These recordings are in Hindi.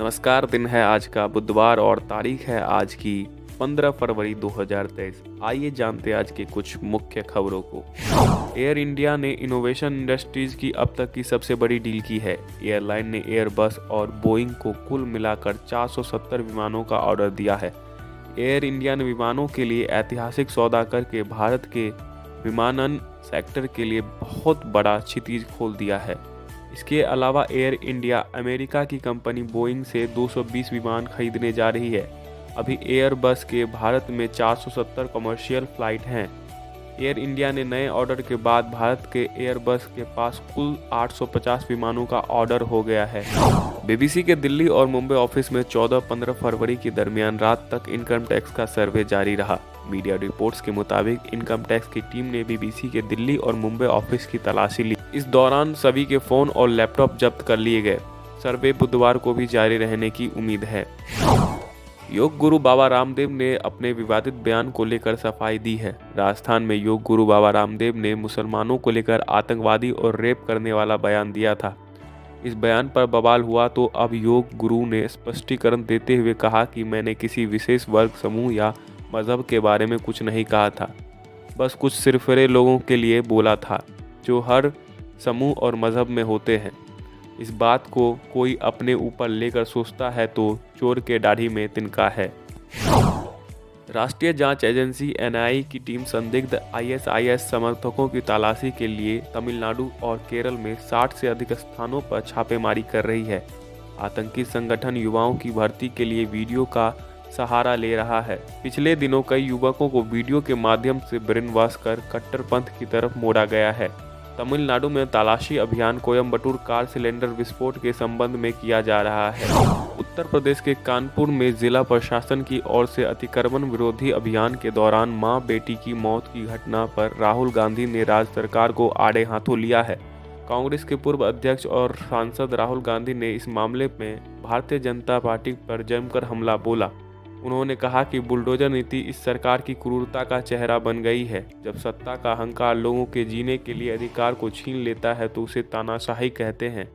नमस्कार, दिन है आज का, बुधवार और तारीख है आज की 15 फरवरी 2023 आइए जानते आज के कुछ मुख्य खबरों को। एयर इंडिया ने इनोवेशन इंडस्ट्रीज़ की अब तक की सबसे बड़ी डील की है। एयरलाइन ने एयरबस और बोइंग को कुल मिलाकर 470 विमानों का ऑर्डर दिया है। एयर इंडिया ने विमानों के लिए ऐतिहासिक सौदा करके भारत के विमानन सेक्टर के लिए बहुत बड़ा क्षितिज खोल दिया है। इसके अलावा एयर इंडिया अमेरिका की कंपनी बोइंग से 220 विमान खरीदने जा रही है। अभी एयर बस के भारत में 470 कमर्शियल फ़्लाइट हैं। एयर इंडिया ने नए ऑर्डर के बाद भारत के एयरबस के पास कुल 850 विमानों का ऑर्डर हो गया है। बीबीसी के दिल्ली और मुंबई ऑफ़िस में 14-15 फरवरी के दरमियान रात तक इनकम टैक्स का सर्वे जारी रहा। मीडिया रिपोर्ट्स के मुताबिक इनकम टैक्स की टीम ने बीबीसी के दिल्ली और मुंबई ऑफ़िस की तलाशी ली। इस दौरान सभी के फ़ोन और लैपटॉप जब्त कर लिए गए। सर्वे बुधवार को भी जारी रहने की उम्मीद है। योग गुरु बाबा रामदेव ने अपने विवादित बयान को लेकर सफ़ाई दी है। राजस्थान में योग गुरु बाबा रामदेव ने मुसलमानों को लेकर आतंकवादी और रेप करने वाला बयान दिया था। इस बयान पर बवाल हुआ तो अब योग गुरु ने स्पष्टीकरण देते हुए कहा कि मैंने किसी विशेष वर्ग, समूह या मज़हब के बारे में कुछ नहीं कहा था। बस कुछ सिरफरे लोगों के लिए बोला था, जो हर समूह और मज़हब में होते हैं। इस बात को कोई अपने ऊपर लेकर सोचता है तो चोर के दाढ़ी में तिनका है। राष्ट्रीय जाँच एजेंसी एनआईए की टीम संदिग्ध आईएसआईएस समर्थकों की तलाशी के लिए तमिलनाडु और केरल में 60 से अधिक स्थानों पर छापेमारी कर रही है। आतंकी संगठन युवाओं की भर्ती के लिए वीडियो का सहारा ले रहा है। पिछले दिनों कई युवकों को वीडियो के माध्यम से ब्रेन वॉश कर कट्टरपंथ की तरफ़ मोड़ा गया है। तमिलनाडु में तलाशी अभियान कोयम्बटूर कार सिलेंडर विस्फोट के संबंध में किया जा रहा है। उत्तर प्रदेश के कानपुर में जिला प्रशासन की ओर से अतिक्रमण विरोधी अभियान के दौरान माँ बेटी की मौत की घटना पर राहुल गांधी ने राज्य सरकार को आड़े हाथों लिया है। कांग्रेस के पूर्व अध्यक्ष और सांसद राहुल गांधी ने इस मामले में भारतीय जनता पार्टी पर जमकर हमला बोला। उन्होंने कहा कि बुलडोजर नीति इस सरकार की क्रूरता का चेहरा बन गई है। जब सत्ता का अहंकार लोगों के जीने के लिए अधिकार को छीन लेता है तो उसे तानाशाही कहते हैं।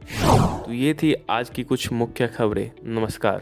तो ये थी आज की कुछ मुख्य खबरें। नमस्कार।